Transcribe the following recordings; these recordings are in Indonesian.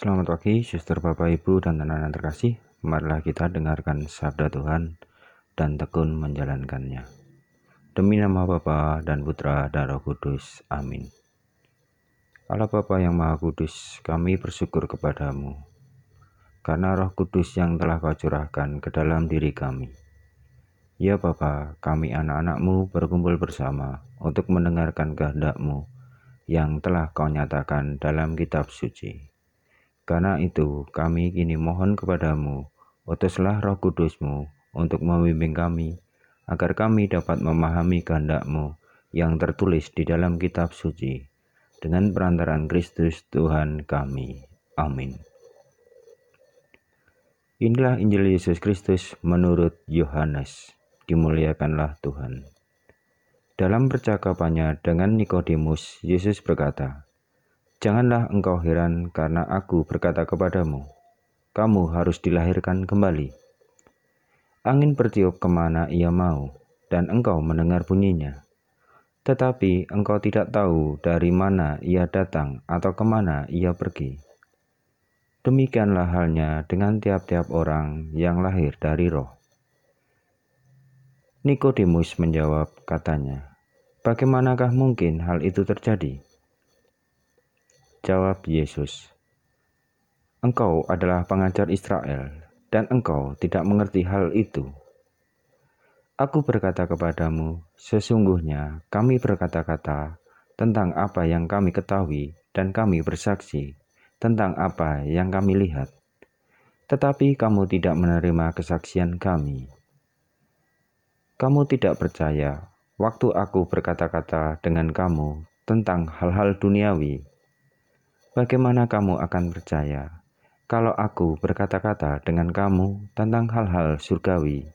Selamat pagi, suster Bapak Ibu dan anak-anak terkasih. Marilah kita dengarkan sabda Tuhan dan tekun menjalankannya. Demi nama Bapa dan Putra dan Roh Kudus. Amin. Allah Bapa yang Maha Kudus, kami bersyukur kepadamu karena Roh Kudus yang telah Kau curahkan ke dalam diri kami. Ya Bapa, kami anak-anakmu berkumpul bersama untuk mendengarkan kehendak-Mu yang telah Kau nyatakan dalam kitab suci. Karena itu, kami kini mohon kepadamu, utuslah roh kudusmu untuk membimbing kami, agar kami dapat memahami kehendakmu yang tertulis di dalam kitab suci, dengan perantaran Kristus Tuhan kami. Amin. Inilah Injil Yesus Kristus menurut Yohanes. Dimuliakanlah Tuhan. Dalam percakapannya dengan Nikodemus, Yesus berkata, Janganlah engkau heran karena aku berkata kepadamu, kamu harus dilahirkan kembali. Angin bertiup ke mana ia mau, dan engkau mendengar bunyinya. Tetapi engkau tidak tahu dari mana ia datang atau ke mana ia pergi. Demikianlah halnya dengan tiap-tiap orang yang lahir dari roh. Nikodemus menjawab katanya, Bagaimanakah mungkin hal itu terjadi? Jawab Yesus, Engkau adalah pengajar Israel, dan engkau tidak mengerti hal itu. Aku berkata kepadamu, sesungguhnya kami berkata-kata tentang apa yang kami ketahui, dan kami bersaksi tentang apa yang kami lihat. Tetapi kamu tidak menerima kesaksian kami. Kamu tidak percaya waktu aku berkata-kata dengan kamu tentang hal-hal duniawi Bagaimana kamu akan percaya kalau aku berkata-kata dengan kamu tentang hal-hal surgawi?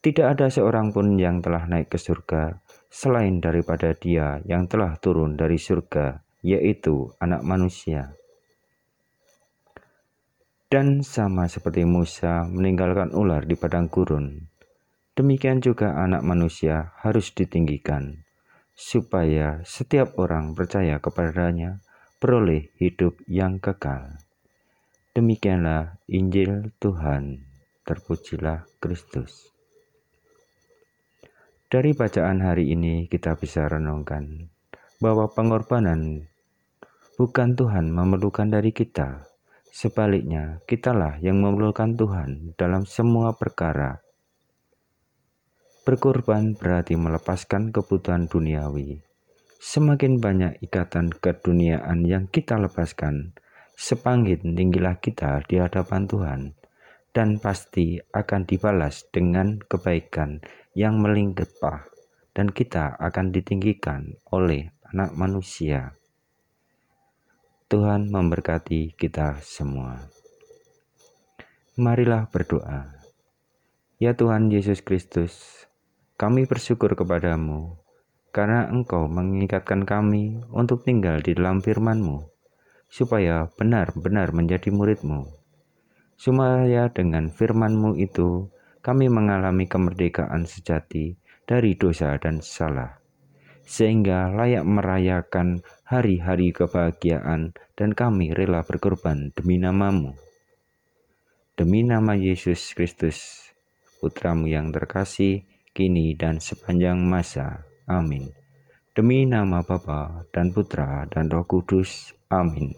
Tidak ada seorang pun yang telah naik ke surga selain daripada Dia yang telah turun dari surga, yaitu Anak Manusia. Dan sama seperti Musa meninggalkan ular di padang gurun, demikian juga Anak Manusia harus ditinggikan, supaya setiap orang percaya kepadanya peroleh hidup yang kekal. Demikianlah Injil Tuhan. Terpujilah Kristus. Dari bacaan hari ini kita bisa renungkan bahwa pengorbanan bukan Tuhan memerlukan dari kita. Sebaliknya, kitalah yang memerlukan Tuhan dalam semua perkara. Berkorban berarti melepaskan kebutuhan duniawi Semakin banyak ikatan keduniaan yang kita lepaskan, semakin tinggilah kita di hadapan Tuhan, dan pasti akan dibalas dengan kebaikan yang melingkupah, dan kita akan ditinggikan oleh anak manusia. Tuhan memberkati kita semua. Marilah berdoa. Ya Tuhan Yesus Kristus, kami bersyukur kepadamu karena Engkau mengingatkan kami untuk tinggal di dalam firman-Mu, supaya benar-benar menjadi murid-Mu. Supaya dengan firman-Mu itu, kami mengalami kemerdekaan sejati dari dosa dan salah, sehingga layak merayakan hari-hari kebahagiaan dan kami rela berkorban demi namamu. Demi nama Yesus Kristus, Putramu yang terkasih, kini dan sepanjang masa. Amin. Demi nama Bapa dan Putra dan Roh Kudus. Amin.